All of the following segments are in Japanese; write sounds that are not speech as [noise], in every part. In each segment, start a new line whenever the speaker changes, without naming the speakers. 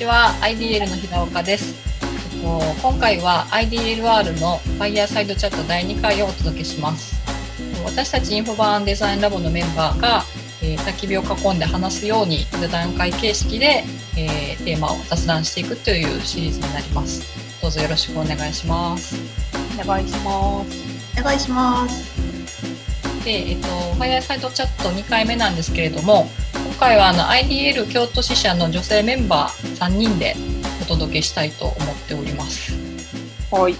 こんにちは。IDL の平岡です。今回は IDLR の Fireside Chat 第2回をお届けします。私たちインフォバーンデザインラボのメンバーが、えー、焚き火を囲んで話すように座談会形式で、えー、テーマを雑談していくというシリーズになります。どうぞよろしくお願いします。
お願いします。
お願いします。
で、えっと、ファイアサイドチャット2回目なんですけれども今回はあの IDL 京都支社の女性メンバー3人でお届けしたいと思っております。
はい。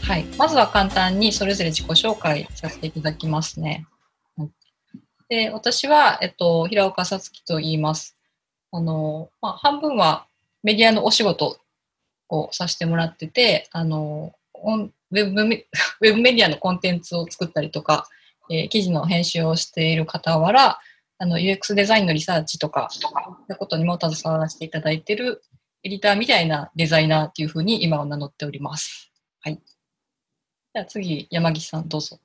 はい。まずは簡単にそれぞれ自己紹介させていただきますね。で、私は、えっと、平岡さつきと言います。あの、まあ、半分はメディアのお仕事をさせてもらってて、あの、[laughs] ウェブメディアのコンテンツを作ったりとか、えー、記事の編集をしている傍ら、あの、UX デザインのリサーチとか、そういうことにも携わらせていただいているエディターみたいなデザイナーっていうふうに今は名乗っております。はい。じゃあ次、山岸さんどうぞ。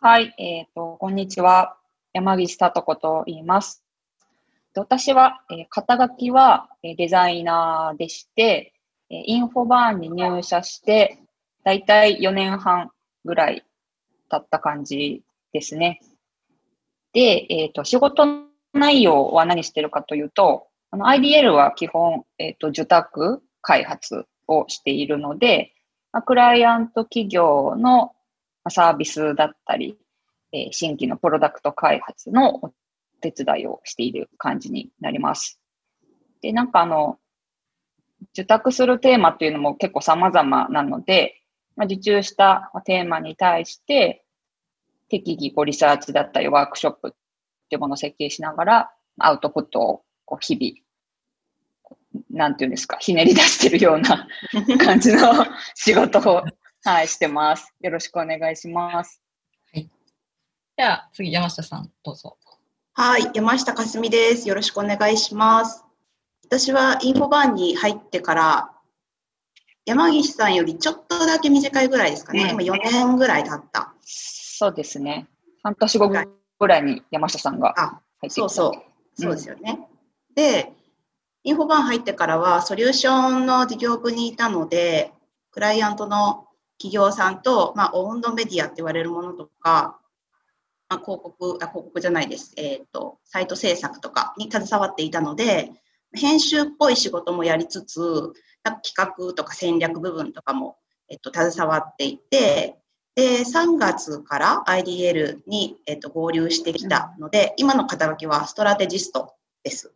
はい、えっ、ー、と、こんにちは。山岸聡子と言います。私は、えー、肩書きは、えー、デザイナーでして、えー、インフォバーンに入社して、だいたい4年半ぐらい経った感じですね。で、えっ、ー、と、仕事内容は何してるかというと、あの IDL は基本、えっ、ー、と、受託開発をしているので、まあ、クライアント企業のサービスだったり、えー、新規のプロダクト開発のお手伝いをしている感じになります。で、なんかあの、受託するテーマっていうのも結構様々なので、まあ、受注したテーマに対して、適宜こうリサーチだったりワークショップっていうものを設計しながら、アウトプットをこう日々、なんていうんですか、ひねり出してるような [laughs] 感じの仕事を、はい、してます。よろしくお願いします。
はい。では、次、山下さん、どうぞ。
はい、山下かすみです。よろしくお願いします。私はインフォバーンに入ってから山岸さんよりちょっとだけ短いぐらいですかね。今4年ぐらい経った。
そうですね。半年後ぐらいに山下さんが入ってきた。
そうそう。そうですよね。うん、で、インフォバン入ってからはソリューションの事業部にいたので、クライアントの企業さんと、まあ、オウンドメディアって言われるものとか、まあ、広告、あ、広告じゃないです。えっ、ー、と、サイト制作とかに携わっていたので、編集っぽい仕事もやりつつ、企画とか戦略部分とかも、えっと、携わっていて、で、3月から IDL に、えっと、合流してきたので、今の肩書きはストラテジストです。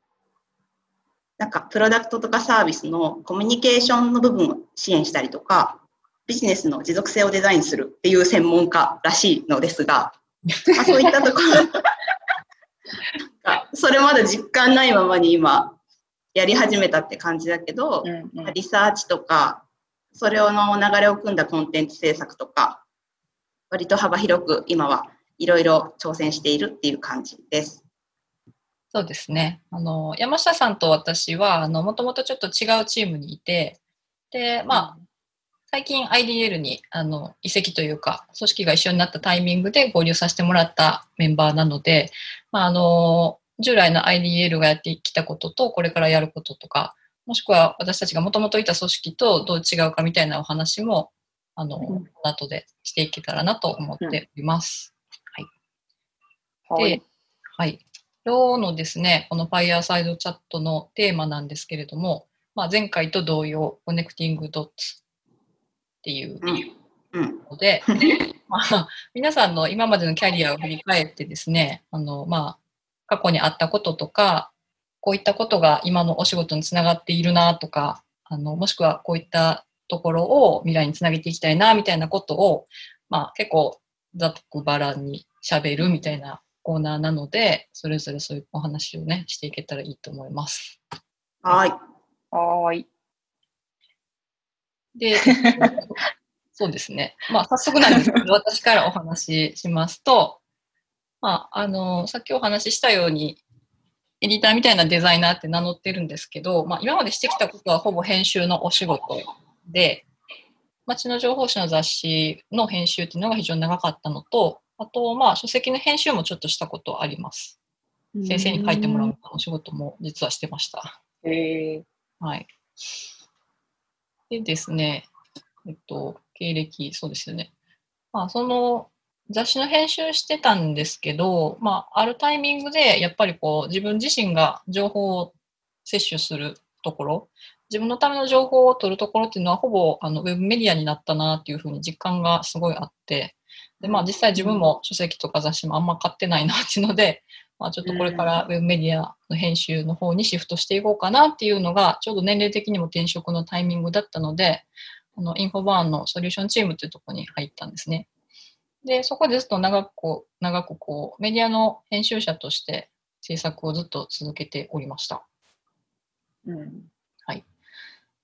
なんか、プロダクトとかサービスのコミュニケーションの部分を支援したりとか、ビジネスの持続性をデザインするっていう専門家らしいのですが、まあ、そういったところそれまで実感ないままに今、やり始めたって感じだけど、うんうん、リサーチとか、それをの流れを組んだコンテンツ制作とか、割と幅広く今はいろいろ挑戦しているっていう感じです。
そうですね。あの、山下さんと私は、あの、もともとちょっと違うチームにいて、で、まあ、最近 IDL にあの移籍というか、組織が一緒になったタイミングで合流させてもらったメンバーなので、まあ、あの、従来の IDL がやってきたことと、これからやることとか、もしくは私たちがもともといた組織とどう違うかみたいなお話も、あの、うん、後でしていけたらなと思っております。うん、はい。で、はい。今日のですね、この Fireside チャットのテーマなんですけれども、まあ、前回と同様、コネクティングドッツっていうので、うん、[laughs] まあ、皆さんの今までのキャリアを振り返ってですね、あの、まあ、過去にあったこととか、こういったことが今のお仕事につながっているなとか、あの、もしくはこういったところを未来につなげていきたいな、みたいなことを、まあ結構ざっくばらんに喋るみたいなコーナーなので、それぞれそういうお話をね、していけたらいいと思います。
はい。
はい。
で、[laughs] そうですね。まあ早速なんですけど、[laughs] 私からお話ししますと、まあ、あの、さっきお話ししたように、エディターみたいなデザイナーって名乗ってるんですけど、まあ、今までしてきたことはほぼ編集のお仕事で、街の情報誌の雑誌の編集っていうのが非常に長かったのと、あと、まあ、書籍の編集もちょっとしたことあります。先生に書いてもらうお仕事も実はしてました。
へえ。
はい。でですね、えっと、経歴、そうですよね。まあ、その雑誌の編集してたんですけど、まあ、あるタイミングで、やっぱりこう、自分自身が情報を摂取するところ、自分のための情報を取るところっていうのは、ほぼあのウェブメディアになったなっていうふうに実感がすごいあって、で、まあ、実際自分も書籍とか雑誌もあんま買ってないなっていうので、まあ、ちょっとこれからウェブメディアの編集の方にシフトしていこうかなっていうのが、ちょうど年齢的にも転職のタイミングだったので、あの、インフォバーンのソリューションチームっていうところに入ったんですね。で、そこでずっと長くこう、長くこう、メディアの編集者として制作をずっと続けておりました。
うん。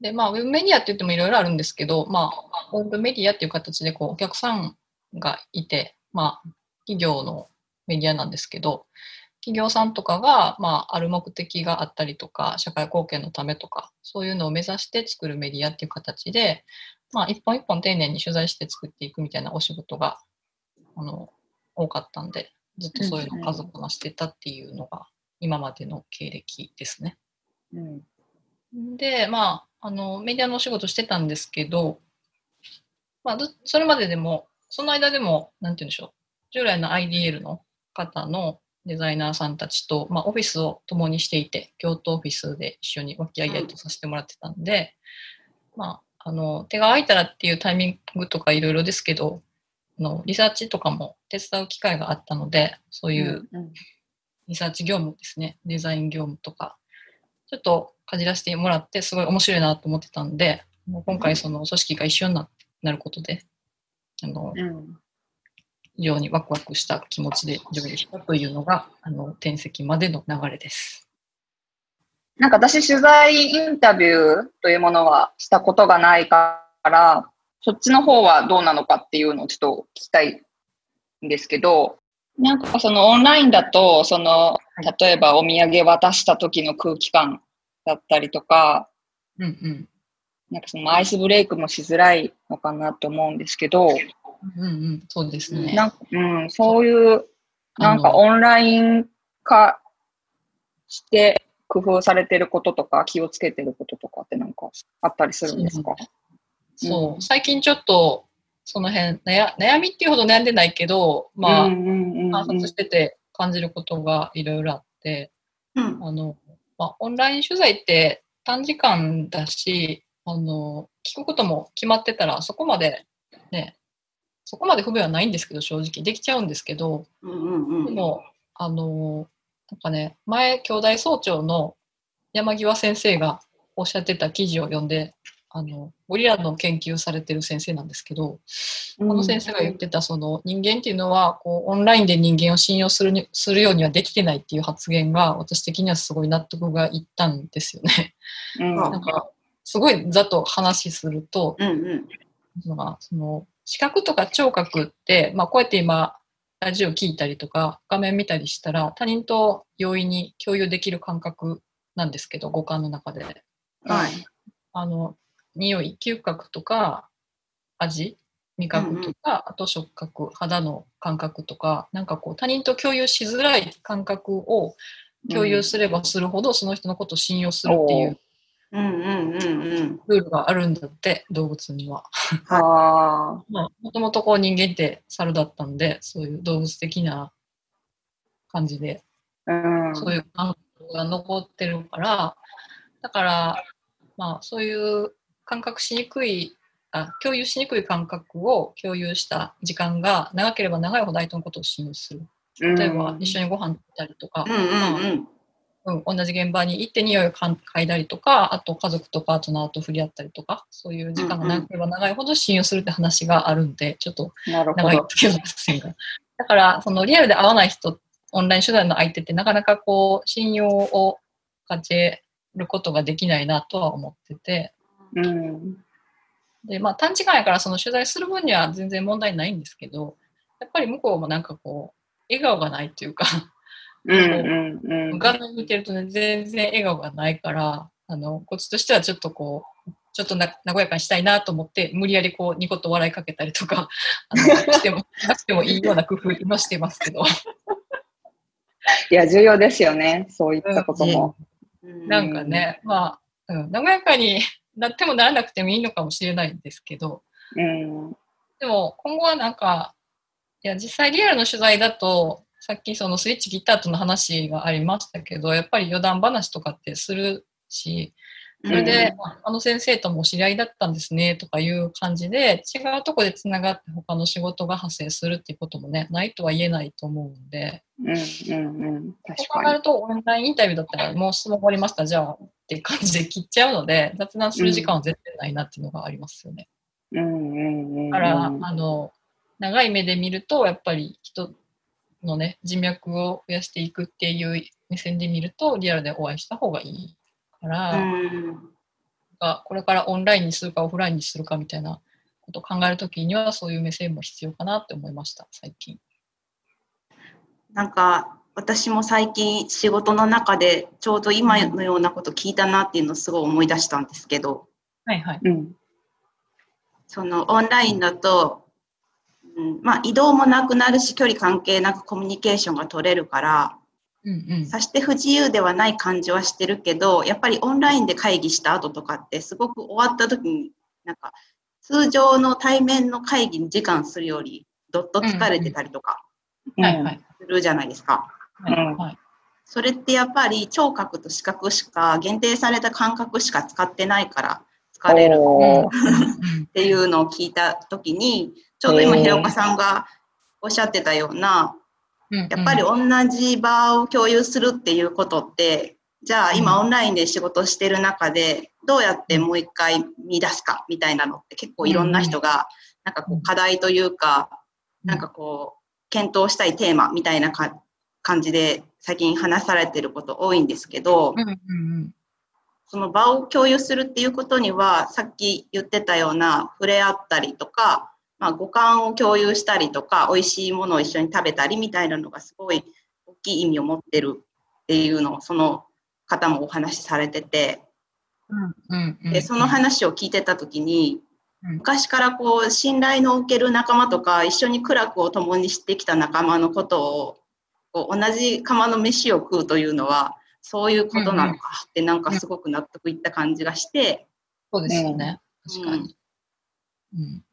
で、まあ、ウェブメディアって言ってもいろいろあるんですけど、まあ、ウェブメディアっていう形で、こう、お客さんがいて、まあ、企業のメディアなんですけど、企業さんとかが、まあ、ある目的があったりとか、社会貢献のためとか、そういうのを目指して作るメディアっていう形で、まあ、一本一本丁寧に取材して作っていくみたいなお仕事が、あの、多かったんで、ずっとそういうのを数こなしてたっていうのが、今までの経歴ですね。
うん。
で、まあ、あの、メディアのお仕事してたんですけど、まあ、どそれまででも、その間でも、なんて言うんでしょう、従来の IDL の方のデザイナーさんたちと、まあ、オフィスを共にしていて、京都オフィスで一緒に和気あいあいとさせてもらってたんで、まあ、あの、手が空いたらっていうタイミングとかいろいろですけど、あのリサーチとかも手伝う機会があったので、そういう
うん。
リサーチ業務ですね、デザイン業務とか、ちょっとかじらせてもらって、すごい面白いなと思ってたんで、もう今回、その組織が一緒にななることで、あの
うん。
非常にワクワクした気持ちで上映したというのが、あの転籍までの流れです。
なんか私取材インタビューというものはしたことがないから、そっちの方はどうなのかっていうのをちょっと聞きたいんですけど、なんかそのオンラインだと、その、例えばお土産渡した時の空気感だったりとか、
うんうん。
なんかそのアイスブレイクもしづらいのかなと思うんですけど、
うんうん、そうですね。
なんか、うん、そういう、なんかオンライン化して工夫されてることとか気をつけてることとかってなんかあったりするんですか？
そう、
うん
最近ちょっと、その辺悩、悩みっていうほど悩んでないけど、まあ、観察してて感じることがいろいろあって、
うん。
あの、まあ、オンライン取材って短時間だし、あの、聞くことも決まってたら、そこまで、ね、そこまで不便はないんですけど、正直。できちゃうんですけど、
うんうんうん。
でも、あの、なんかね、前、兄弟総長の山際先生がおっしゃってた記事を読んで、あの、ゴリラの研究されてる先生なんですけど、この先生が言ってた、その人間っていうのは、こう、オンラインで人間を信用するにするようにはできてないっていう発言が、私的にはすごい納得がいったんですよね。
うん
あ [laughs]
なんか、すごいざっと話すると、
うんうん。
その視覚とか聴覚って、まあ、こうやって今、ラジオ聞いたりとか、画面見たりしたら、他人と容易に共有できる感覚なんですけど、五感の中で。
はい。
あの、匂い、嗅覚とか、味、味覚とか、あと触覚、肌の感覚とか、なんかこう、他人と共有しづらい感覚を共有すればするほど、その人のことを信用するっていう
うんうんうんうん。
ルールがあるんだって、動物には。
あ [laughs]
まあ、もともとこう人間って猿だったんで、そういう動物的な感じで、
あ、うん。
そういう感覚が残ってるから、だから、まあ、そういう感覚しにくい、あ共有しにくい感覚を共有した時間が長ければ長いほど相手のことを信用する。例えば、一緒にご飯食べたりとか、
うん
同じ現場に行って匂いを嗅いだりとか、あと家族とパートナーと触れ合ったりとか、そういう時間が長ければ長いほど信用するって話があるんで、ちょっと。長いつけませんが。だから、そのリアルで会わない人、オンライン取材の相手ってなかなかこう、信用を勝ちることができないなとは思ってて、
うん。
で、まあ短時間やからその取材する分には全然問題ないんですけど、やっぱり向こうもなんかこう、笑顔がないっていうか、
うんうんうん。
画面見てるとね、全然笑顔がないから、あの、こっちとしてはちょっとこう、ちょっとな和やかにしたいなと思って、無理やりこう、ニコッと笑いかけたりとか、あの、[laughs] しても、なくてもいいような工夫今してますけど。
いや、重要ですよね。そういったことも。
うん
なんかね、まあ、うん、和やかになってもならなくてもいいのかもしれないんですけど、
うん。
でも今後はなんか、いや、実際リアルの取材だと、さっきそのスイッチギターとの話がありましたけど、やっぱり余談話とかってするし、それで、ああの先生ともお知り合いだったんですねとかいう感じで、違うとこでつながって他の仕事が発生するっていうこともね、ないとは言えないと思うので、
うん。うん。うん。確
そう考。るとオンラインインタビューだったらもう質問終わりました、じゃあっていう感じで切っちゃうので、雑談する時間は絶対ないなっていうのがありますよね。だから、あの、長い目で見ると、やっぱり人のね、人脈を増やしていくっていう目線で見ると、リアルでお会いした方がいいから、
うん
がこれからオンラインにするかオフラインにするかみたいなことを考えるときには、そういう目線も必要かなって思いました、最近。
なんか私も最近仕事の中でちょうど今のようなこと聞いたなっていうのをすごい思い出したんですけど
はいはい。
うん。
そのオンラインだと、うんまあ、移動もなくなるし距離関係なくコミュニケーションが取れるから
うんうん。
さして不自由ではない感じはしてるけどやっぱりオンラインで会議した後とかってすごく終わった時になんか通常の対面の会議に時間するよりどっと疲れてたりとか
はいはい。
するじゃないですか。
はい。
うん。
はい。
それってやっぱり聴覚と視覚しか限定された感覚しか使ってないから疲れる。っていうのを聞いた時にちょうど今平岡さんがおっしゃってたような
うん。
やっぱり同じ場を共有するっていうことってじゃあ今オンラインで仕事してる中でどうやってもう一回見出すかみたいなのって結構いろんな人がなんかこう課題というかなんかこう検討したいテーマみたいなか感じで最近話されてること多いんですけど
うんうんうん。
その場を共有するっていうことにはさっき言ってたような触れ合ったりとか、まあ、五感を共有したりとか美味しいものを一緒に食べたりみたいなのがすごい大きい意味を持ってるっていうのをその方もお話しされてて。
うんうんうん。
でその話を聞いてた時に
うん。
昔からこう信頼のおける仲間とか一緒に苦楽を共にしてきた仲間のことをこう同じ釜の飯を食うというのはそういうことなのかってなんかすごく納得いった感じがして
そうですよね。
うん
確かに。うん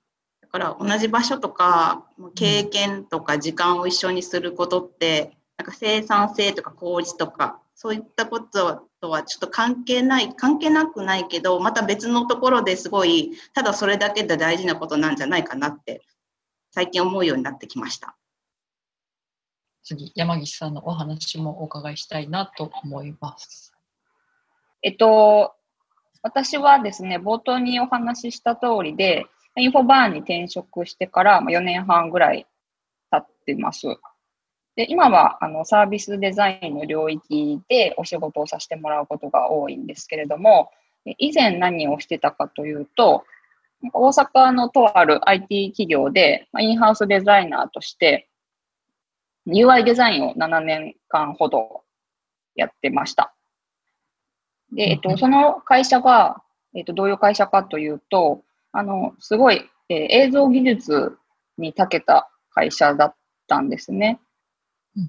だから同じ場所とか経験とか時間を一緒にすることってなんか生産性とか効率とかそういったこととはちょっと関係ない関係なくないけどまた別のところですごいただそれだけで大事なことなんじゃないかなって最近思うようになってきました。
次、山岸さんのお話もお伺いしたいなと思います。
えっと、私はですね、冒頭にお話しした通りで、インフォバーンに転職してから4年半ぐらい経ってます。で、今はあのサービスデザインの領域でお仕事をさせてもらうことが多いんですけれども、以前何をしてたかというと、大阪のとある IT 企業で、インハウスデザイナーとして、UI デザインを7年間ほどやってました。で、えっと、その会社が、えっと、どういう会社かというと、あの、すごい、えー映像技術に長けた会社だったんですね。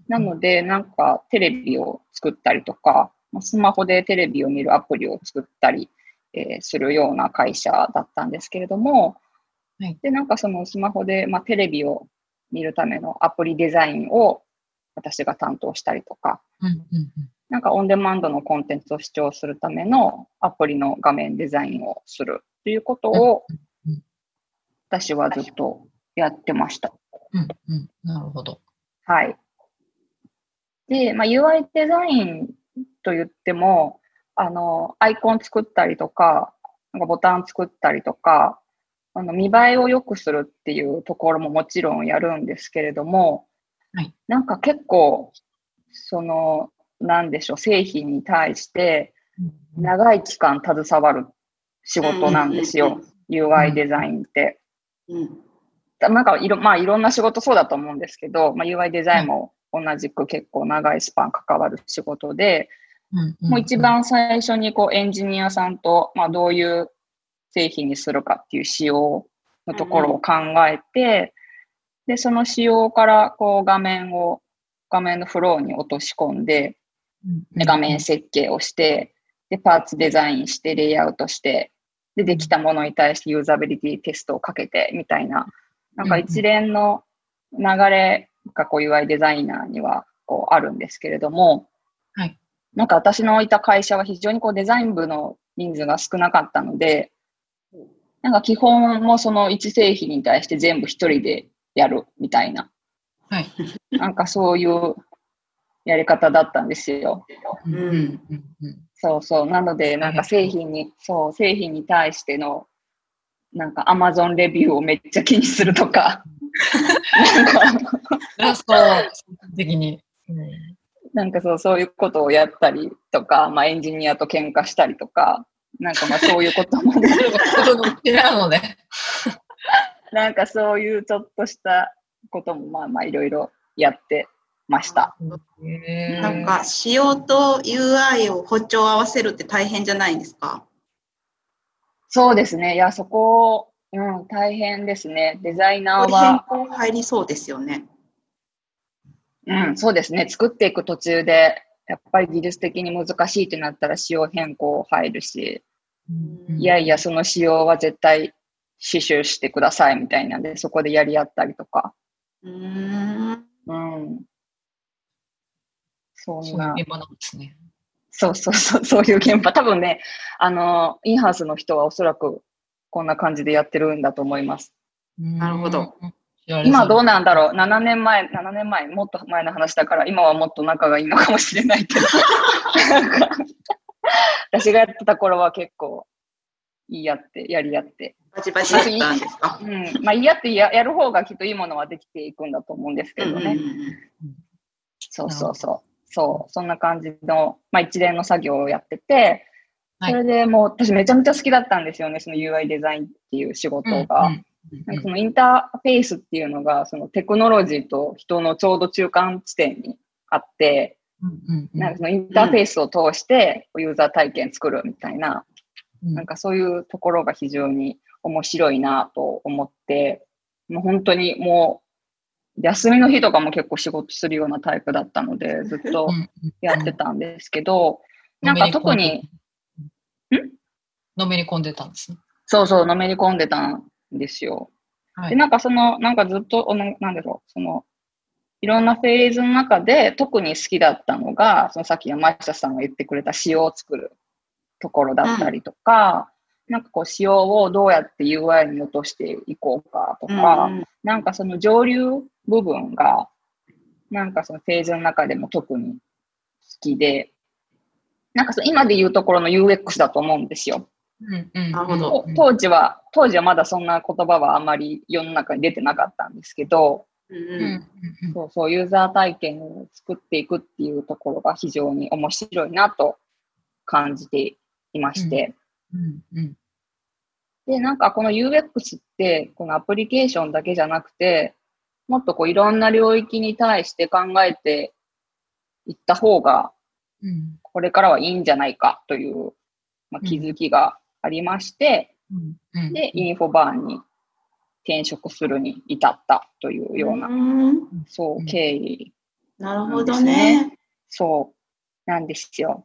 なので、なんかテレビを作ったりとか、まあスマホでテレビを見るアプリを作ったり、えーするような会社だったんですけれども、
はい
で、なんかそのスマホで、まあ、テレビを見るためのアプリデザインを私が担当したりとか、
うんうんうん
なんかオンデマンドのコンテンツを視聴するためのアプリの画面デザインをするということを私はずっとやってました。
うんうんなるほど。
はい。で、まあ、UI デザインと言っても、あの、アイコン作ったりとか、なんかボタン作ったりとか、あの見栄えを良くするっていうところももちろんやるんですけれども、
はい。
なんか結構、その、なんでしょう、製品に対して長い期間携わる仕事なんですよ、UI デザインって。
うん。
なんかいろ、まあいろんな仕事そうだと思うんですけど、まあ UI デザインも同じく結構長いスパン関わる仕事で、
うんんん。
もう一番最初にこうエンジニアさんと、まあどういう製品にするかっていう仕様のところを考えて、で、その仕様からこう画面を、画面のフローに落とし込んで、
うん
で画面設計をして、で、パーツデザインして、レイアウトして、で、できたものに対してユーザビリティテストをかけて、みたいな、なんか一連の流れがこう UI デザイナーにはこうあるんですけれども、
はい。
なんか私のいた会社は非常にこうデザイン部の人数が少なかったので、なんか基本もその1製品に対して全部一人でやるみたいな、
はい。
なんかそういうやり方だったんですよ。
うん
そうそう。なので、なんか製品に、そう、製品に対しての、なんか Amazon レビューをめっちゃ気にするとか、なんか、
ラスト、基本的に。うん
なんかそう、そういうことをやったりとか、まあエンジニアと喧嘩したりとか、なんかまあそういうことも、ね、
ことのね。
なんかそういうちょっとしたこともまあまあいろいろやってました。
なんか仕様と UI を歩調合わせるって大変じゃないんですか？
そうですね。いや、そこ、うん、大変ですね。デザイナー
これ変
は、
更入りそうですよね。
うん、そうですね。作っていく途中で、やっぱり技術的に難しいってなったら仕様変更入るし、
うん
いやいや、その仕様は絶対刺繍してくださいみたいなんで、そこでやり合ったりとか。
うーん。
うん。そ
そ
んな、
ういう現場なんですね。
そうそうそう、そういう現場。多分ね、あの、インハウスの人はおそらくこんな感じでやってるんだと思います。
なるほど
今どうなんだろう ?7 年前、7年前、もっと前の話だから、今はもっと仲がいいのかもしれないけど。[laughs] 私がやってた頃は結構、言い合って、やり合って。
バチバチだったんですか？
うん。まあ、言い合ってややる方がきっといいものはできていくんだと思うんですけどね。
うんうんうん
そうそうそう。そう、そんな感じの、まあ、一連の作業をやってて、
はい
それでもう私めちゃめちゃ好きだったんですよね、その UI デザインっていう仕事が。
うんうん
なんかそのインターフェースっていうのが、そのテクノロジーと人のちょうど中間地点にあって、なんかそのインターフェースを通してユーザー体験作るみたいな、
うん
なんかそういうところが非常に面白いなと思って、もう本当にもう、休みの日とかも結構仕事するようなタイプだったので、ずっとやってたんですけど、なんか特に、
のめり込んでたんですね。
そうそう、のめり込んでたんですよ。で、
はい。
なんかその、なんかずっと、おななんだろう、その、いろんなフェーズの中で特に好きだったのが、そのさっき山下さんが言ってくれた仕様を作るところだったりとか、なんかこう仕様をどうやって UI に落としていこうかとか、
うん
なんかその上流部分が、なんかそのフェーズの中でも特に好きで、なんかその今で言うところの UX だと思うんですよ。
うんうん。
なるほど。
と当時は、当時はまだそんな言葉はあまり世の中に出てなかったんですけど、そうそう、ユーザー体験を作っていくっていうところが非常に面白いなと感じていまして。
うんうん。
で、なんかこの UX って、このアプリケーションだけじゃなくて、もっとこういろんな領域に対して考えていった方が、
うん。
これからはいいんじゃないかという、まあ、気づきがありまして、で、インフォバーンに転職するに至ったというような、
うん
そうう、
ん
経緯、
なるほどね。
そう、なんですよ。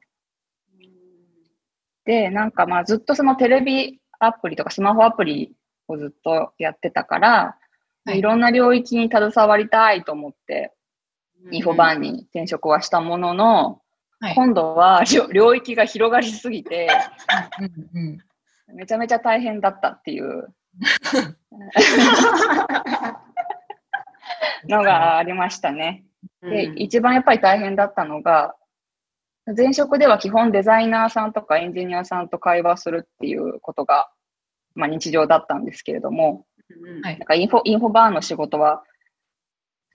で、なんかまあずっとそのテレビアプリとかスマホアプリをずっとやってたから、
はい
い、ろんな領域に携わりたいと思って、インフォバ
に。
に転職はしたものの、
はい
今度は領 [laughs] 領域が広がりすぎて、めちゃめちゃ大変だったっていうのがありましたね。で、
うん。
一番やっぱり大変だったのが、前職では基本デザイナーさんとかエンジニアさんと会話するっていうことが、まあ、日常だったんですけれども、なんかインフォインフォバーンの仕事は、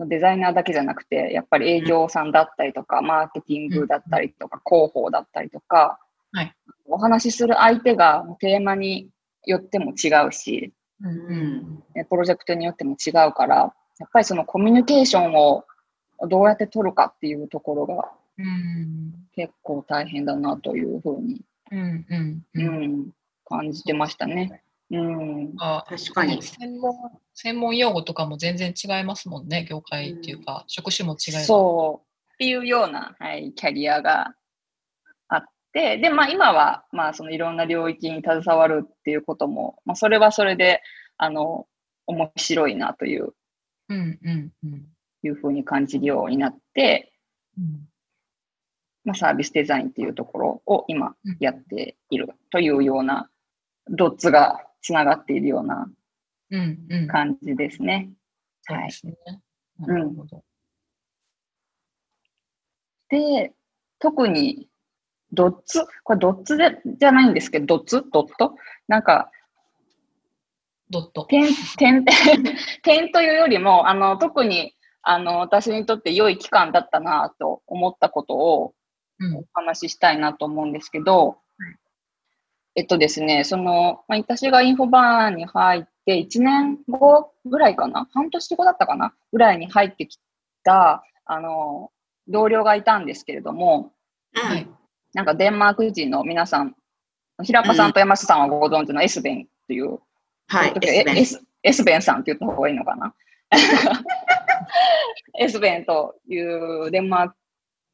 デザイナーだけじゃなくて、やっぱり営業さんだったりとか、マーケティングだったりとか、広報だったりとか、
はい。
お話しする相手がテーマによっても違うし、
うん
プロジェクトによっても違うから、やっぱりそのコミュニケーションをどうやって取るかっていうところが
うん
結構大変だなというふうに、
うんうん
う
うん
ん、感じてましたね。うん。
あ
確かに。
専門専門用語とかも全然違いますもんね、業界っていうか、職種も違います。
そう。っていうような、はい、キャリアがて、て、で、まあ今は、まあそのいろんな領域に携わるっていうことも、まあそれはそれで、あの、面白いなという、
うんうんうん。
いうふうに感じるようになって、
うん
まあサービスデザインっていうところを今
うん
やっているというような、ドッツがつながっているような
うんうん。
感じですね。はい。
そうですね。なるほど。
で、特に、ドッツ、これドッツでじゃないんですけど、ドッツ？ドット？なんか、
ドット。
点、点、[laughs] 点というよりも、あの、特に、あの、私にとって良い期間だったなと思ったことを
うん。
お話ししたいなと思うんですけど、えっとですね、その、まあ、私がインフォバーンに入って1年後ぐらいかな？半年後だったかな？ぐらいに入ってきた、あの、同僚がいたんですけれども、
はい。
なんかデンマーク人の皆さん、平岡さんと山下さんはご存知のエスベンっていう、
はい、
え
S 弁
エスエスベンさんって言った方がいいのかな？[laughs] エスベンというデンマー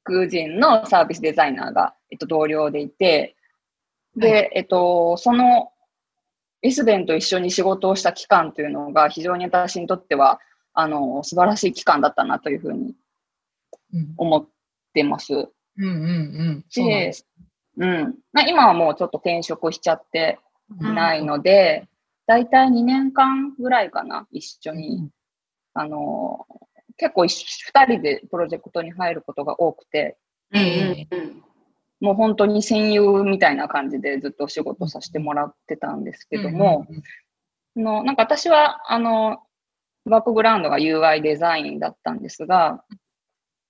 ク人のサービスデザイナーが、えっと、同僚でいて、で、
は
えっと、そのエスベンと一緒に仕事をした期間というのが非常に私にとっては、あの、素晴らしい期間だったなというふうに
うん。
思ってます。
うんうんうん。そうなんです。
うん。まあ、今はもうちょっと転職しちゃってないので、だいたい2年間ぐらいかな、一緒
う
に。
ん
あの、結構一緒二人でプロジェクトに入ることが多くて、
うんうんうん
もう本当に戦友みたいな感じでずっとお仕事させてもらってたんですけども、
うんうん
あのなんか私は、あの、バックグラウンドが UI デザインだったんですが、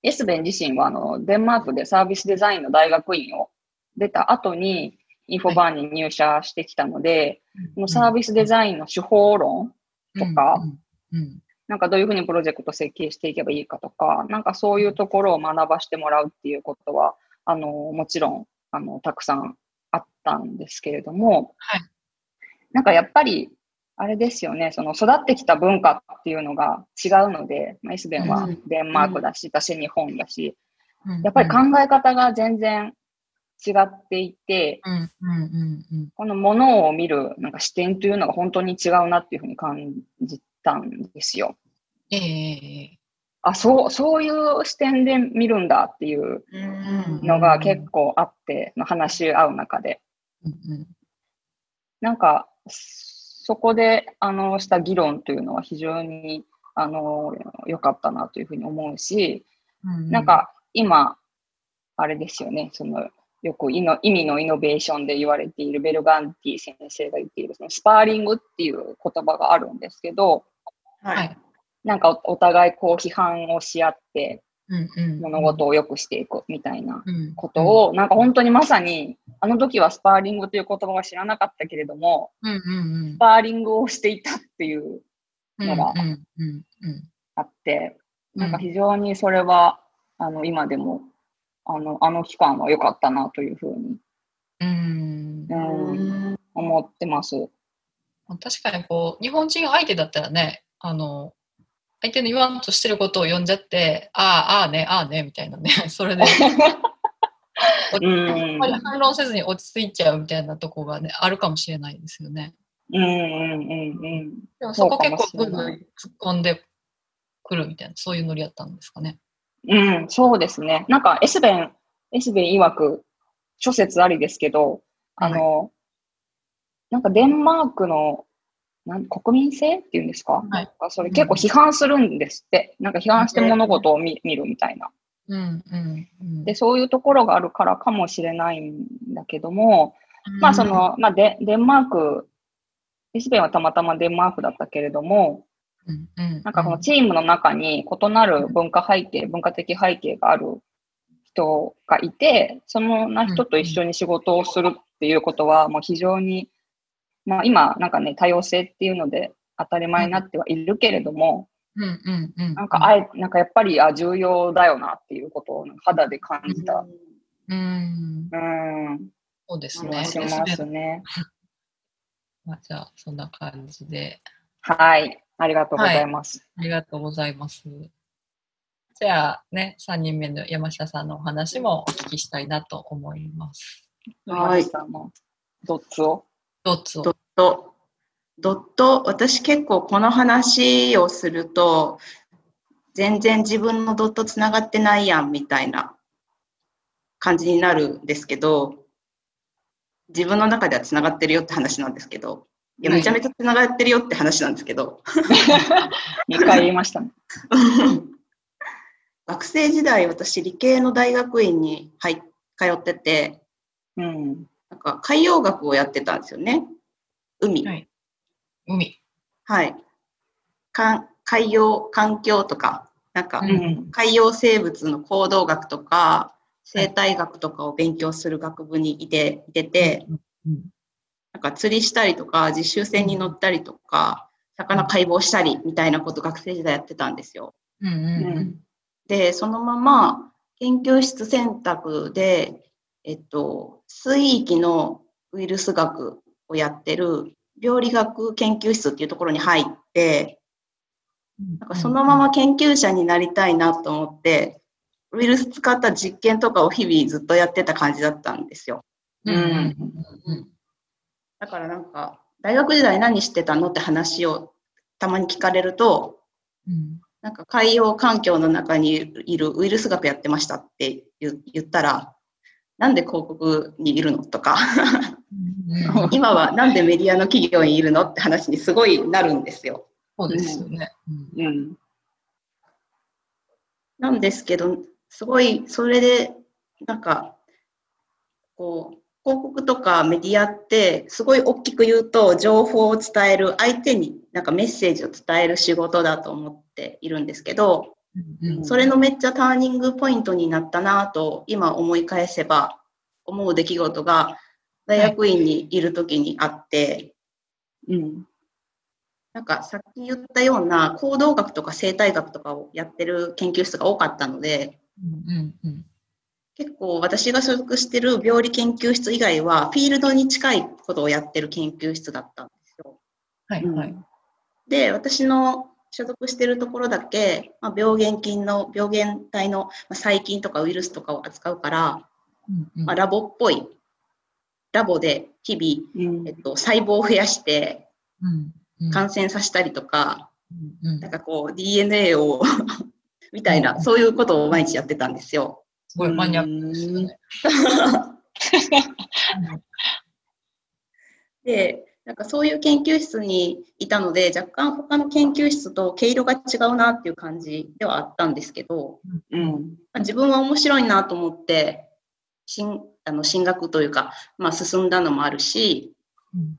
エスベン自身はあのデンマークでサービスデザインの大学院を出た後にインフォバーンに入社してきたので、このサービスデザインの手法論とか、
うん。うん。
なんかどういうふうにプロジェクト設計していけばいいかとか、なんかそういうところを学ばしてもらうっていうことは、あの、もちろん、あの、たくさんあったんですけれども、
はい。
なんかやっぱり、あれですよね、その育ってきた文化っていうのが違うので、まあ、エスベンは
うん。
デンマークだし、私日本だし、
うん。
やっぱり考え方が全然違っていて、
うん。うん。うん。うん。
このものを見るなんか視点というのが本当に違うなっていうふうに感じたんですよ。
ええ
あ、そう、そういう視点で見るんだっていう
うん。
のが結構あって、の話し合う中で。
うん。うん。
なんか、そこで、あの、した議論というのは非常に、あの、良かったなというふうに思うし、
うん
なんか、今、あれですよね、その、よく意の意味のイノベーションで言われているベルガンティ先生が言っている、そのスパーリングっていう言葉があるんですけど、
は
はいい。
なんかおお互いこう批判をし合って
うんうん。
物事を良くしていくみたいな
うん。
ことを、なんか本当にまさに、あの時はスパーリングという言葉は知らなかったけれども、
うんうん
スパーリングをしていたっていう
うん
のがあって、
うん
なんか非常にそれは、あの、今でも、あの、あの期間は良かったなというふうに、
うん。
う、
うんん
思ってます。
確かにこう日本人相手だったらねあの相手の言わんとしてることを読んじゃってああああねああねみたいなね [laughs] それで
うん
まり反論せずに落ち着いちゃうみたいなとこがねあるかもしれないですよね。
うんうんうんうん。
でもそこ結構ぐんぐん突っ込んでくるみたいなそういうノリやったんですかね。
うん、そうですね。なんか、エスベン、エスベン曰く、諸説ありですけど、あの、なんかデンマークの、なん国民性っていうんですか、
はい。
なんかそれ結構批判するんですって。なんか批判して物事を見見るみたいな。
うんうんうん、
で、そういうところがあるからかもしれないんだけども、まあその、まあデデンマーク、エスベンはたまたまデンマークだったけれども、
うんうん、
なんかこのチームの中に異なる文化背景、文化的背景がある人がいて、そのな人と一緒に仕事をするっていうことは、もう非常に、まあ今なんかね、多様性っていうので当たり前になってはいるけれども、
うんうんうん、
なんかあえ、なんかやっぱりあ重要だよなっていうことを肌で感じた。
うん、
うん、
そうです
気
ね。
がしますね。[laughs]
まあ、じゃあ、そんな感じで、
はい。ありがとうございます。
ありがとうございます。じゃあね、3人目の山下さんのお話もお聞きしたいなと思います。
はい。さんのドッツを？
ドッ。
ドット。ドット、私結構この話をすると、全然自分のドットつながってないやんみたいな感じになるんですけど、自分の中ではつながってるよって話なんですけど、いや、めちゃめちゃつながってるよって話なんですけど。[laughs]
2回言いましたね。[laughs]
学生時代、私、理系の大学院に入通ってて、うん、なんか海洋学をやってたんですよね。海。はい、
海。
はい。か海洋環境とか、なんか、海洋生物の行動学とか、生態学とかを勉強する学部にいて、いてて、なんか釣りしたりとか、実習船に乗ったりとか、魚解剖したりみたいなこと学生時代やってたんですよ。うんうんうん、で、そのまま研究室選択で、えっと、水域のウイルス学をやってる病理学研究室っていうところに入って、なんかそのまま研究者になりたいなと思って、ウイルス使った実験とかを日々ずっとやってた感じだったんですよ。うん。だからなんか、大学時代何してたのって話をたまに聞かれると、うん、なんか海洋環境の中にいるウイルス学やってましたって言ったら、なんで広告にいるのとか今はなんでメディアの企業にいるのって話にすごいなるんですよ。
そうですよね。うん、うん、
なんですけど、すごい、それで、なんか、こう、広告とかメディアって、すごい大きく言うと、情報を伝える、相手になんかメッセージを伝える仕事だと思っているんですけど、それのめっちゃターニングポイントになったなと、今思い返せば思う出来事が、大学院にいる時にあって、うん。なんかさっき言ったような行動学とか生態学とかをやってる研究室が多かったので、うんうん、結構私が所属してる病理研究室以外はフィールドに近いことをやってる研究室だったんですよ。はいはい。で、私の所属してるところだけ、まあ、病原菌の、病原体の細菌とかウイルスとかを扱うから、うんうん、まあ、ラボっぽい、ラボで日々、うん、えっと、細胞を増やして、感染させたりとか、うんうん、なんかこう DNA を [laughs] みたいな、そういうことを毎日やってたんですよ。
すごいマニアックですね。[laughs]
で、なんかそういう研究室にいたので、若干他の研究室と毛色が違うなっていう感じではあったんですけど、うん、自分は面白いなと思って、進あの進学というか、まあ、進んだのもあるし、うん、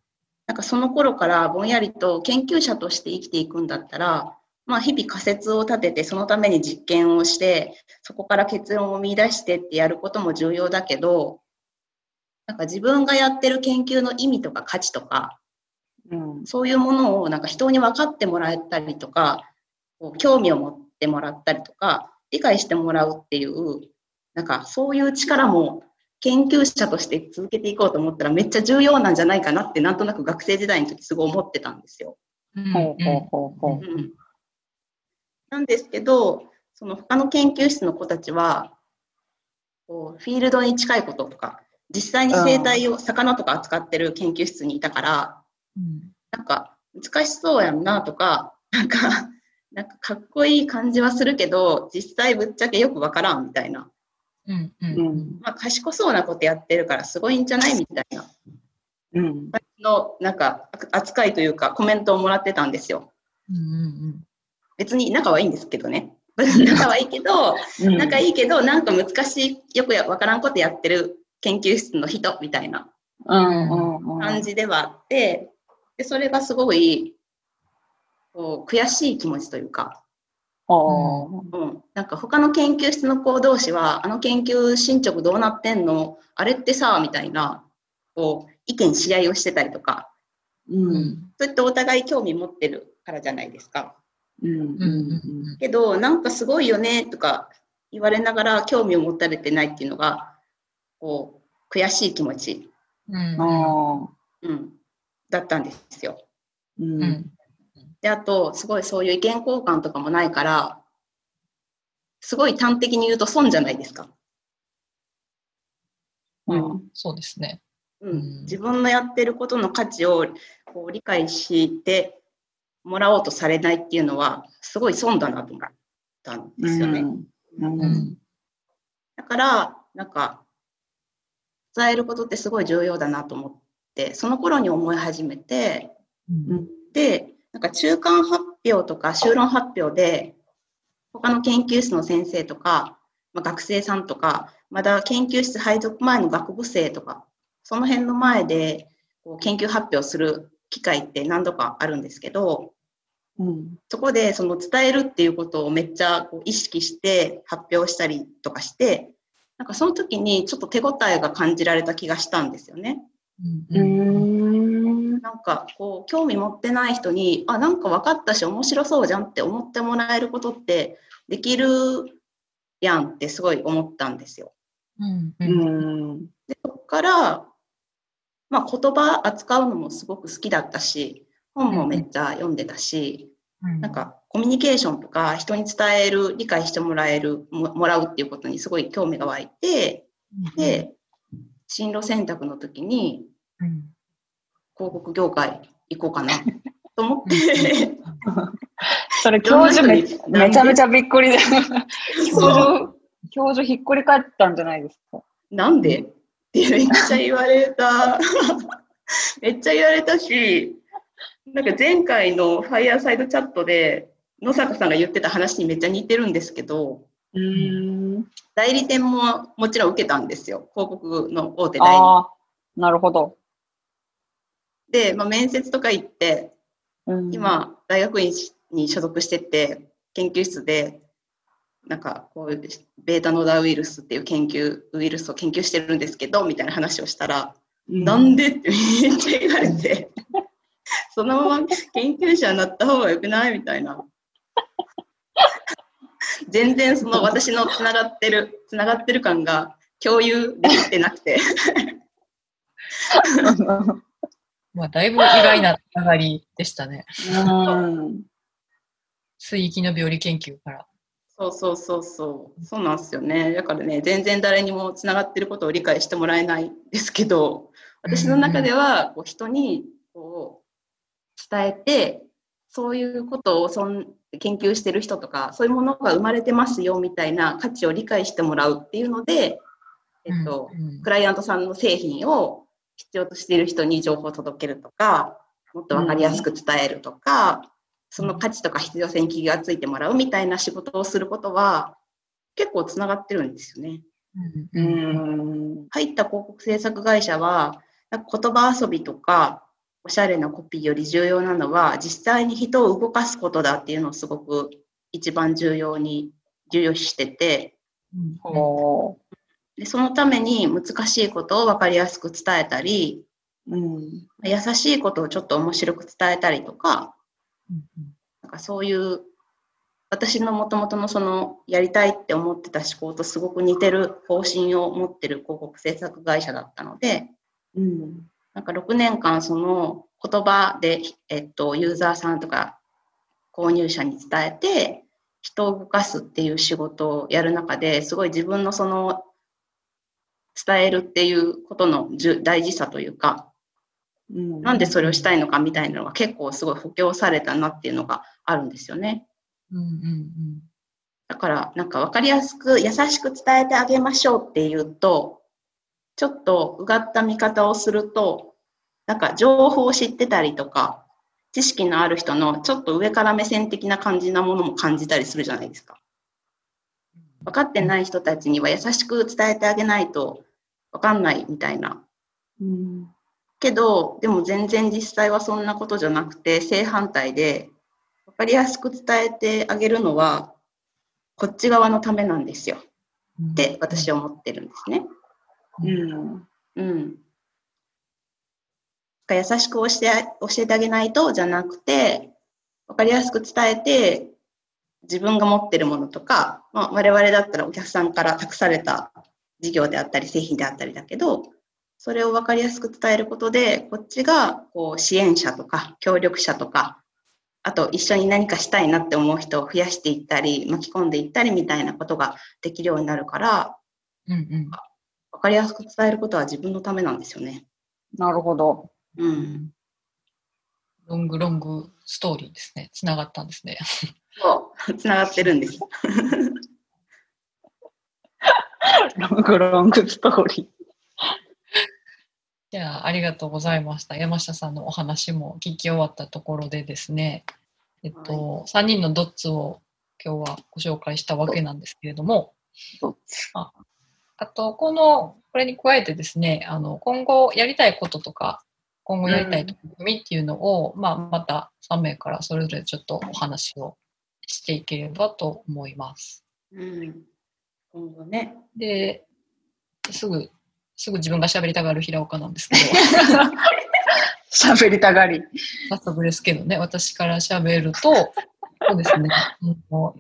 なんかその頃からぼんやりと研究者として生きていくんだったら、まあ、日々仮説を立てて、そのために実験をして、そこから結論を見出してってやることも重要だけど、なんか自分がやってる研究の意味とか価値とか、うん、そういうものをなんか人に分かってもらえたりとか、こう興味を持ってもらったりとか、理解してもらうっていう、なんかそういう力も研究者として続けていこうと思ったらめっちゃ重要なんじゃないかなってなんとなく学生時代の時すごい思ってたんですよ。なんですけど、その他の研究室の子たちは、こうフィールドに近いこととか、実際に生態を、魚とか扱ってる研究室にいたから、うん、なんか難しそうやんなとか、なんか、[laughs] なんかかっこいい感じはするけど、実際ぶっちゃけよくわからんみたいな。うんうん、まあ、賢そうなことやってるからすごいんじゃないみたいな。うん。の、なんか、扱いというかコメントをもらってたんですよ。うんうんうん、別に仲はいいんですけどね。[laughs] 仲はいいけど、仲いいけど、なんか難しい、よくわからんことやってる研究室の人みたいな感じではあって、でそれがすごいこう悔しい気持ちというか、うん、なんか他の研究室の子同士は、あの研究進捗どうなってんの？あれってさ、みたいな、こう、意見し合いをしてたりとか、うん、そうやってお互い興味持ってるからじゃないですか。うんうん。けど、なんかすごいよね、とか言われながら興味を持たれてないっていうのが、こう、悔しい気持ち。うん、うん、だったんですよ。うん、で、あと、すごいそういう意見交換とかもないから、すごい端的に言うと損じゃないですか。
まあ
うん
そうですね。
うん
うん
自分のやってることの価値をこう理解してもらおうとされないっていうのは、すごい損だなと思ったんですよね。
うん
うん
だから、なんか、伝えることってすごい重要だなと思って、その頃に思い始めて、
うん。
で、なんか中間発表とか修論発表で、他の研究室の先生とか、まあ、学生さんとか、まだ研究室配属前の学部生とか、その辺の前でこう研究発表する機会って何度かあるんですけど、
うん。
そこでその伝えるっていうことをめっちゃこう意識して発表したりとかして、なんかその時にちょっと手応えが感じられた気がしたんですよね。
うん
う
うん。
ん
なんかこう興味持ってない人に、あ、なんか分かったし面白そうじゃんって思ってもらえることってできるやんってすごい思ったんですよ。
うん
う
うん。
ん
で、そこから、まあ言葉扱うのもすごく好きだったし、本もめっちゃ読んでたし、なんかコミュニケーションとか人に伝える、理解してもらえる、ももらうっていうことにすごい興味が湧いて、で、進路選択の時に
うん
広告業界行こうかな [laughs] と思って、
それ教授めめちゃめちゃびっくりで、[laughs] 教授、教授ひっくり返ったんじゃないですか。
なんで？ってめっちゃ言われた。[laughs] めっちゃ言われたし、なんか前回のファイヤーサイドチャットで野坂さんが言ってた話にめっちゃ似てるんですけど、
うん。
代理店ももちろん受けたんですよ。広告の大手代理。
ああ、なるほど。
で、まあ、面接とか行って、
うん、
今、大学院に所属してて、研究室で、なんか、こういう、ベータノーダウイルスっていう研究、ウイルスを研究してるんですけど、みたいな話をしたら、
うん、
なんでってめっちゃ言われて、[laughs] そのまま研究者になった方がよくない？みたいな。全然その私のつながってる、つながってる感が共有できてなくて。[laughs]
まあ、だいぶ意外な上がりでしたね。
うん。
水域の病理研究から。
そうそうそうそう。そうなんですよね。だからね、全然誰にもつながってることを理解してもらえないんですけど、私の中ではこう人にこう伝えて、そういうことをそん研究してる人とか、そういうものが生まれてますよみたいな価値を理解してもらうっていうので、えっと、
うん
クライアントさんの製品を必要としている人に情報を届けるとか、もっとわかりやすく伝えるとか、その価値とか必要性に気がついてもらうみたいな仕事をすることは結構つながってるんですよね。
う
うんうん
ん。
入った広告制作会社は、なんか言葉遊びとか、おしゃれなコピーより重要なのは、実際に人を動かすことだっていうのをすごく一番重要に、重要視してて、
うん
でそのために難しいことを分かりやすく伝えたり、
うん。
優しいことをちょっと面白く伝えたりとか、
うん
なんかそういう、私のもともとのそのやりたいって思ってた思考とすごく似てる方針を持ってる広告制作会社だったので、
うん。
なんか6年間その言葉で、えっと、ユーザーさんとか購入者に伝えて、人を動かすっていう仕事をやる中ですごい自分のその伝えるっていうことの大事さというか、
うん。
なんでそれをしたいのかみたいなのが結構すごい補強されたなっていうのがあるんですよね。
うんうん
だからなんか分かりやすく優しく伝えてあげましょうっていうと、ちょっとうがった見方をすると、なんか情報を知ってたりとか、知識のある人のちょっと上から目線的な感じなものも感じたりするじゃないですか。分かってない人たちには優しく伝えてあげないと分かんないみたいな
うん。
けど、でも全然実際はそんなことじゃなくて、正反対で、わかりやすく伝えてあげるのは、こっち側のためなんですよ。
うん。
って私は思ってるんですね。
うん。
うん。優しく教え教えてあげないと、じゃなくて、わかりやすく伝えて、自分が持ってるものとか、まあ、我々だったらお客さんから託された事業であったり製品であったりだけど、それを分かりやすく伝えることで、こっちがこう支援者とか協力者とか、あと一緒に何かしたいなって思う人を増やしていったり、巻き込んでいったりみたいなことができるようになるから、
うんうん
分かりやすく伝えることは自分のためなんですよね。
なるほど。
うん。
ロングロングストーリーですね。つながったんですね。
そう、つながってるんです。
ロングロングストーリー。
じゃあ、ありがとうございました。山下さんのお話も聞き終わったところでですね、えっと、3人のドッツを今日はご紹介したわけなんですけれども、ああと、この、これに加えてですね、あの、今後やりたいこととか、今後やりたい取り組みっていうのを、まあ、また3名からそれぞれちょっとお話をしていければと思います。
うん。今後ね。
で、すぐ、すぐ自分が喋りたがる平岡なんですけど、[laughs]
喋りたがり。
早速ですけどね、私から喋ると、そうですね、うんもう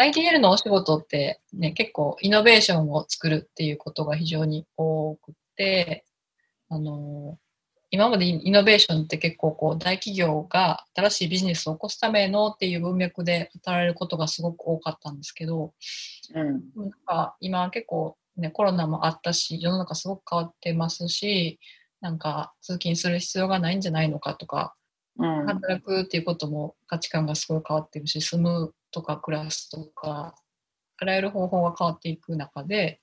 IDL のお仕事って、ね、結構イノベーションを作るっていうことが非常に多くて、あの今までイノベーションって結構こう大企業が新しいビジネスを起こすためのっていう文脈で語られることがすごく多かったんですけど、
うん。
なんか今結構ね、コロナもあったし、世の中すごく変わってますし、なんか通勤する必要がないんじゃないのかとか、
うん。
働くっていうことも価値観がすごい変わってるし、住むとか暮らすとか、あらゆる方法が変わっていく中で、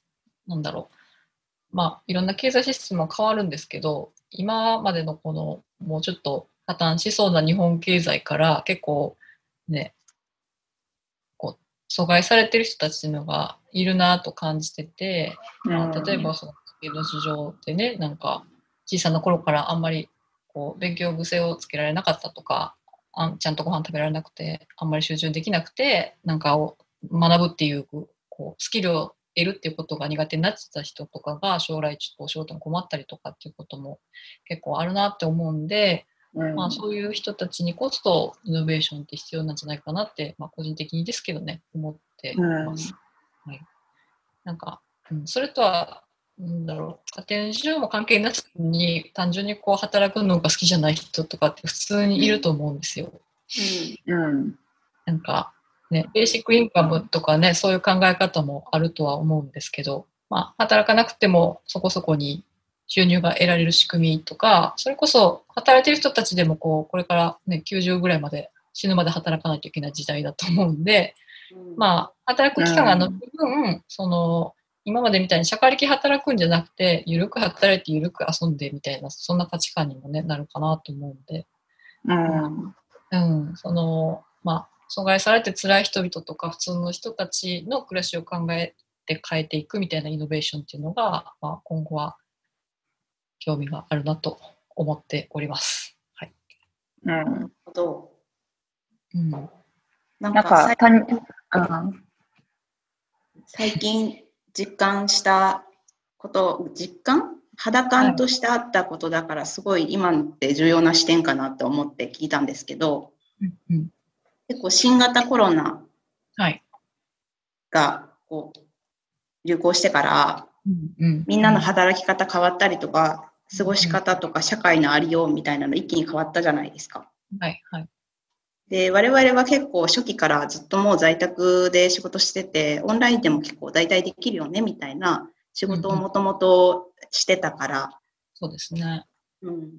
なんだろう。まあ、いろんな経済システムは変わるんですけど、今までのこの、もうちょっと破綻しそうな日本経済から結構ね、こう、阻害されてる人たちっていうのがいるなと感じてて、まあ、例えばその家の事情でねなんか小さな頃からあんまりこう勉強癖をつけられなかったとかあんちゃんとご飯食べられなくてあんまり集中できなくてなんかを学ぶっていうこうスキルを得るっていうことが苦手になってた人とかが将来ちょっとお仕事に困ったりとかっていうことも結構あるなって思うんで、
うん
まあ、そういう人たちにこそイノベーションって必要なんじゃないかなって、まあ、個人的にですけどね思っています。はい、なんか、うん、それとは、なんだろう、家庭の事情も関係なしに、単純にこう働くのが好きじゃない人とかって普通にいると思うんですよ。
うん。
なんか、ね、ベーシックインカムとかね、そういう考え方もあるとは思うんですけど、まあ、働かなくてもそこそこに収入が得られる仕組みとか、それこそ働いてる人たちでもこう、これからね、90ぐらいまで死ぬまで働かないといけない時代だと思うんで、
うん
まあ、働く期間が伸びる分、その、今までみたいに社会的働くんじゃなくて、ゆるく働いてゆるく遊んでみたいな、そんな価値観にもね、なるかなと思うんで、
うん。
うん、その、まあ、阻害されて辛い人々とか普通の人たちの暮らしを考えて変えていくみたいなイノベーションっていうのが、まあ、今後は興味があるなと思っております。はい。
うん。
なるほど
うん。
なん
なん
か
か、たうん。
最近実感したこと、実感？肌感としてあったことだから、すごい今って重要な視点かなと思って聞いたんですけど、
うんうん。
結構新型コロナ
はい。
がこう流行してから、
うんうん。
みんなの働き方変わったりとか、過ごし方とか社会のありようみたいなの一気に変わったじゃないですか。
はい、はい。
で、我々は結構初期からずっともう在宅で仕事してて、オンラインでも結構代替できるよねみたいな仕事をもともとしてたから、
そうですね。
うん、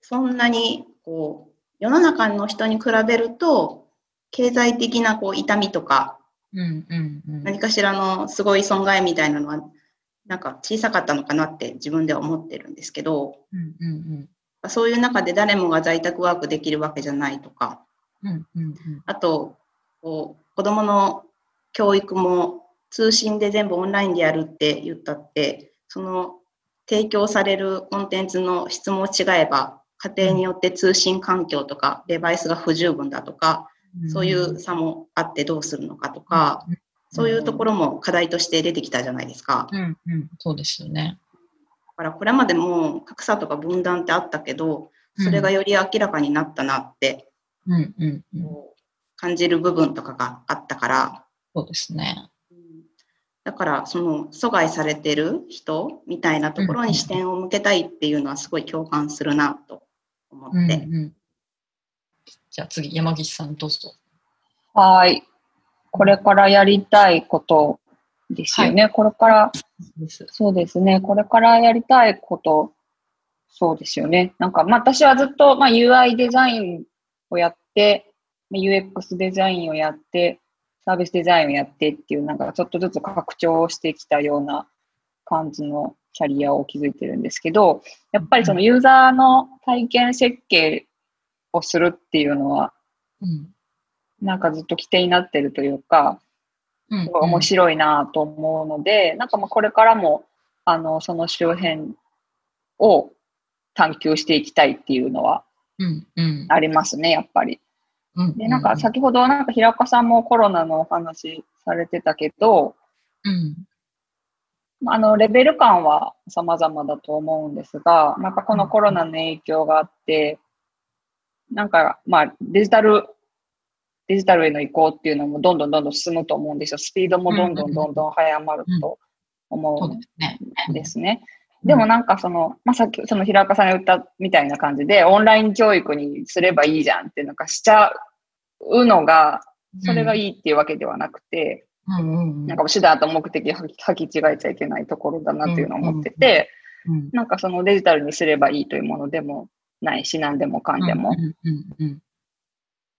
そんなにこう世の中の人に比べると、経済的なこう痛みとか、
うんうんうん。
何かしらのすごい損害みたいなのは、なんか小さかったのかなって自分では思ってるんですけど、
うんうん
そういう中で誰もが在宅ワークできるわけじゃないとか、
うん。うんうんうん。
あと、こう子供の教育も通信で全部オンラインでやるって言ったって、その提供されるコンテンツの質も違えば、家庭によって通信環境とかデバイスが不十分だとか、そういう差もあってどうするのかとか、そういうところも課題として出てきたじゃないですか。
うんうん。そうですよね。
だからこれまでも格差とか分断ってあったけど、それがより明らかになったなって
うんうんう
感じる部分とかがあったから、
そうですね。
うんだからその阻害されてる人みたいなところに視点を向けたいっていうのはすごい共感するなと思
うんう
って。
ん。じゃあ次、山岸さんどうぞ。
はい。これからやりたいことですよね。これから。そうですね。これからやりたいこと、そうですよね。なんか、まあ私はずっと、まあ UI デザインをやって、まあ UX デザインをやって、サービスデザインをやってっていう、なんかちょっとずつ拡張してきたような感じのキャリアを築いてるんですけど、やっぱりそのユーザーの体験設計をするっていうのは、
うん。
なんかずっと規定になってるというか、
うん
面白いなと思うので、なんかまあこれからも、あの、その周辺を探求していきたいっていうのは。ありますね、やっぱり。
うん。
で、なんか先ほどなんか平岡さんもコロナのお話されてたけど、
うん。
まああの、レベル感は様々だと思うんですが、なんかこのコロナの影響があって、なんかまあデジタル、デジタルへの移行っていうのもどんどんどんどん進むと思うんですよ。スピードもどんどんどんどん早まると思
そう
んですね。でもなんかその、まあ、さっきその平岡さんが言ったみたいな感じで、オンライン教育にすればいいじゃんってなんかしちゃうのが、それが
い。
いいっていうわけではなくて。なんか手段と目的を履き違えちゃいけないところだなっていうのを思ってて、
うん、
なんかそのデジタルにすればいいというものでもないし、何でもかんでも。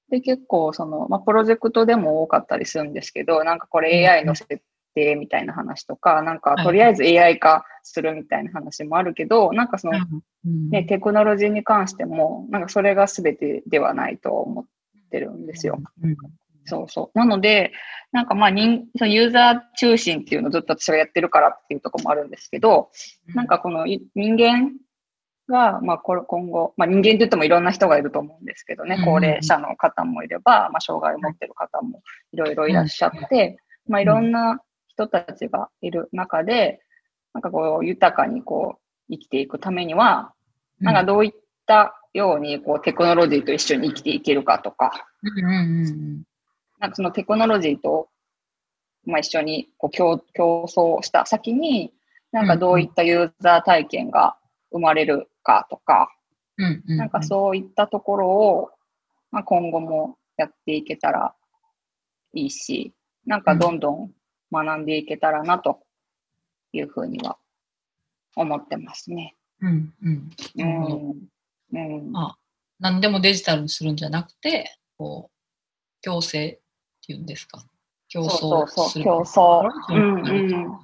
で、結構その、まあ、プロジェクトでも多かったりするんですけど、なんかこれ AI の設定みたいな話とか、なんかとりあえず AI 化するみたいな話もあるけど、なんかその、
うん
ね、テクノロジーに関しても、なんかそれが全てではないと思ってるんですよ。。
うん
そうそう。なので、なんかまあ人、そのユーザー中心っていうのをずっと私がやってるからっていうところもあるんですけど、なん、かこのい人間が、まあこれ今後、まあ人間って言ってもいろんな人がいると思うんですけどね
うん、
高齢者の方もいれば、まあ障害を持ってる方もいろいろいらっしゃって、まあいろんな人たちがいる中で、なんかこう豊かにこう生きていくためには、なんかどういったようにこうテクノロジーと一緒に生きていけるかとか、
うんうんうん
なんかそのテクノロジーと、まあ、一緒にこう競競争した先に、なんかどういったユーザー体験が生まれるかとか、
うんうん。
なんかそういったところを、まあ、今後もやっていけたらいいし、なんかどんどん学んでいけたらなというふうには思ってますね。
うんうん。
うん。うん。
あ何でもデジタルにするんじゃなくて、こう、強制っていうんですか？競争する。
そうそう競争
うん
うんうん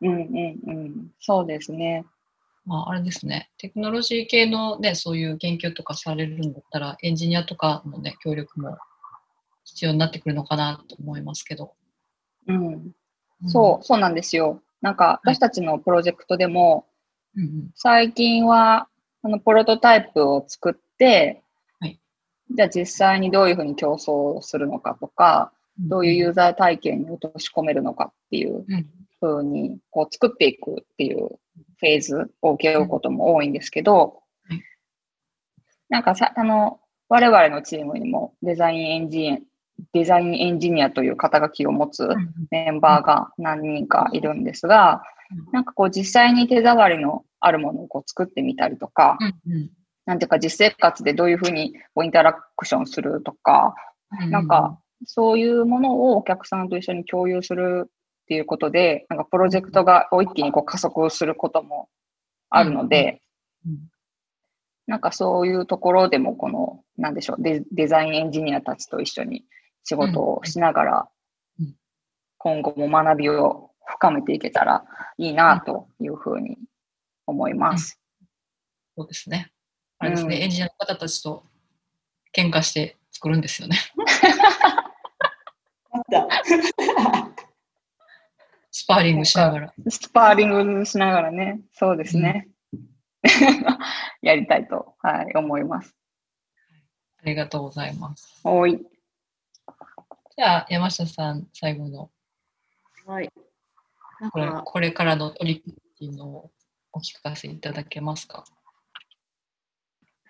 うんうんうん。そうですね。
まあ、あれですね。テクノロジー系のね、そういう研究とかされるんだったら、エンジニアとかのね、協力も必要になってくるのかなと思いますけど。
うん。そう、そうなんですよ。なんか、
はい
私たちのプロジェクトでも、
うん。うん
最近は、あの、プロトタイプを作って、
はい
じゃあ実際にどういうふうに競争するのかとか、
うん。
どういうユーザー体験に落とし込めるのかっていう
うん。
ふうに、こう作っていくっていうフェーズを受け負うことも多いんですけど
はい、
なんかさ、あの、我々のチームにもデザインエンジニア、デザインエンジニアという肩書きを持つ
うん
メンバーが何人かいるんですが、なんかこう実際に手触りのあるものをこう作ってみたりとか、
うん
なんていうか実生活でどういうふうにこうインタラクションするとか、
うん。
なんか、そういうものをお客さんと一緒に共有するっていうことで、なんかプロジェクトが一気にこう加速することもあるので、
うん、
なんかそういうところでもこの、なんでしょうデ、デザインエンジニアたちと一緒に仕事をしながら
うん、
今後も学びを深めていけたらいいなというふうに思います。
そうですね。あれですね、
うん
エンジニアの方たちと喧嘩して作るんですよね。[laughs]
あった。[laughs]
スパーリングしながら。[laughs]
スパーリングしながらね、そうですね。やりたいと、はい、思います。
ありがとうございます。
おい。
じゃあ、山下さん、最後の
はい。
これ
か、
これからの取り組みっていうのをお聞かせいただけますか？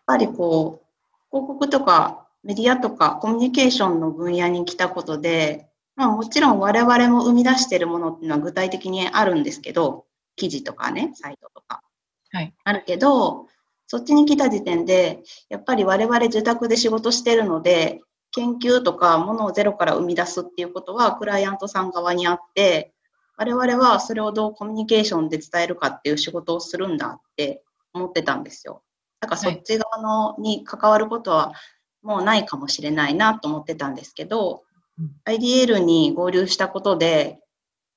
やっぱりこう、広告とかメディアとかコミュニケーションの分野に来たことで、まあもちろん我々も生み出しているものっていうのは具体的にあるんですけど、記事とかね、サイトとか。
はい。
あるけど、そっちに来た時点で、やっぱり我々自宅で仕事してるので、研究とかものをゼロから生み出すっていうことはクライアントさん側にあって、我々はそれをどうコミュニケーションで伝えるかっていう仕事をするんだって思ってたんですよ。だからそっち側のに関わることはもうないかもしれないなと思ってたんですけど、うん、IDL に合流したことで、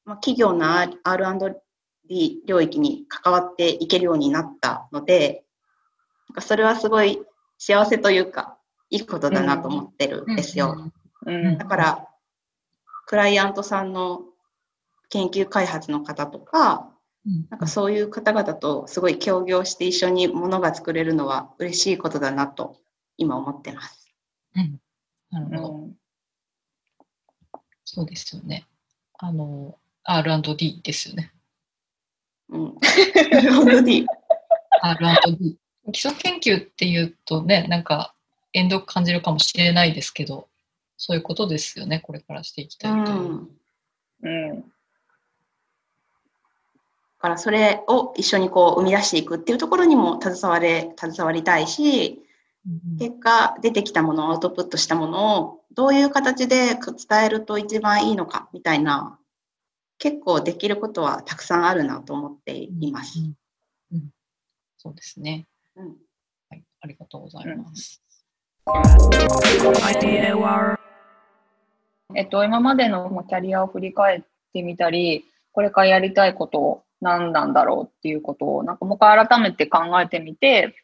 まあ、企業の R&D 領域に関わっていけるようになったので、なんかそれはすごい幸せというか、いいことだなと思ってるんですよ。だから、クライアントさんの研究開発の方とか、なんかそういう方々とすごい協業して一緒にものが作れるのは嬉しいことだなと今思ってます。
うん、なるほど、うん。そうですよね。あの、R&D ですよね。
うん。R&D。
R&D。基礎研究っていうとね、なんか、遠慮感じるかもしれないですけど、そういうことですよね、これからしていきたいという。うん。
うん、からそれを一緒にこう生み出していくっていうところにも携われ、携わりたいし、結果出てきたもの、アウトプットしたものをどういう形で伝えると一番いいのかみたいな、結構できることはたくさんあるなと思っています。
うん、うん、そうですね。うん。はい、ありがとうございます。
えっと、今までのキャリアを振り返ってみたり、これからやりたいこと何なんだろうっていうことを、なんかもう一回改めて考えてみて、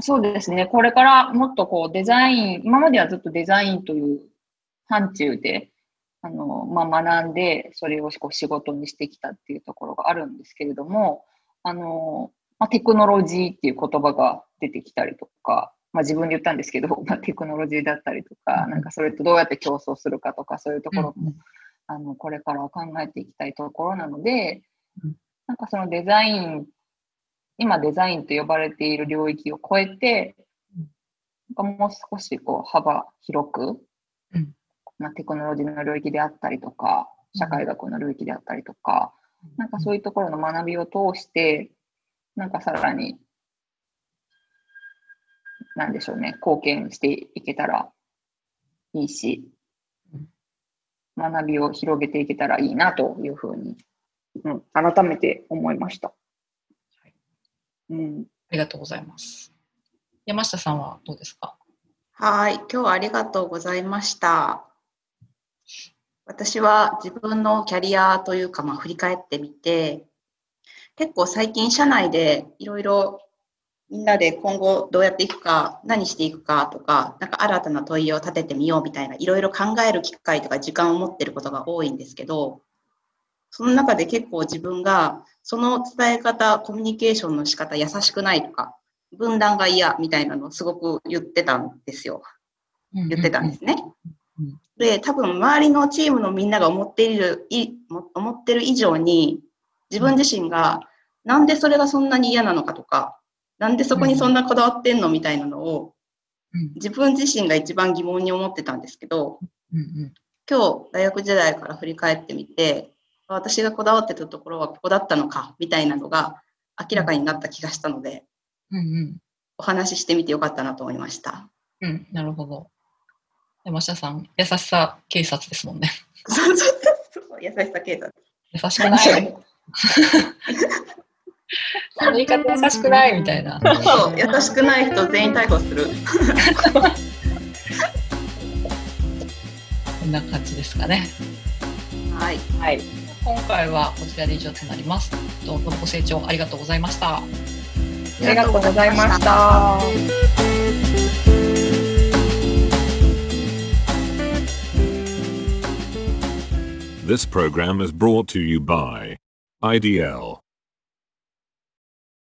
そうですね、これからもっとこうデザイン、今まではずっとデザインという範疇で、あの、まあ、学んで、それをこう仕事にしてきたっていうところがあるんですけれども、あの、まあ、テクノロジーっていう言葉が出てきたりとか、まあ、自分で言ったんですけど、[laughs] まあ、テクノロジーだったりとか、なんかそれとどうやって競争するかとか、そういうところも、あの、これから考えていきたいところなので、なんかそのデザイン、今デザインと呼ばれている領域を超えて、なんかもう少しこう幅広く、まあ、テクノロジーの領域であったりとか、社会学の領域であったりとか、なんかそういうところの学びを通して、なんかさらに、なんでしょうね、貢献していけたらいいし、学びを広げていけたらいいなというふうに、うん、改めて思いました。はい
うん、ありがとうございます。山下さんはどうですか？
はい、今日はありがとうございました。私は自分のキャリアというか、まあ、振り返ってみて、結構最近社内でいろいろみんなで今後どうやっていくか、何していくかとか、なんか新たな問いを立ててみようみたいな、いろいろ考える機会とか時間を持ってることが多いんですけど、その中で結構自分が、その伝え方、コミュニケーションの仕方優しくないとか、分断が嫌みたいなのをすごく言ってたんですよ。言ってたんですね。で、多分周りのチームのみんなが思っている、い思ってる以上に、自分自身がなんでそれがそんなに嫌なのかとか、なんでそこにそんなこだわってんのみたいなのを、自分自身が一番疑問に思ってたんですけど、今日大学時代から振り返ってみて、私がこだわってたところはここだったのか、みたいなのが明らかになった気がしたので、うんうん、お話ししてみてよかったなと思いました。
うん、なるほど。山下さん、優しさ警察ですもんね。[laughs]
優しさ警察。
優しくない [laughs] その言い方優しくないみたいな。
そう、優しくない人全員逮捕する。[laughs]
こんな感じですかね。
はい。
はい。今回はこちらで以上となります。どうもご清聴ありがとうございました。あ
りがとうございました。
This program is brought to you by IDL.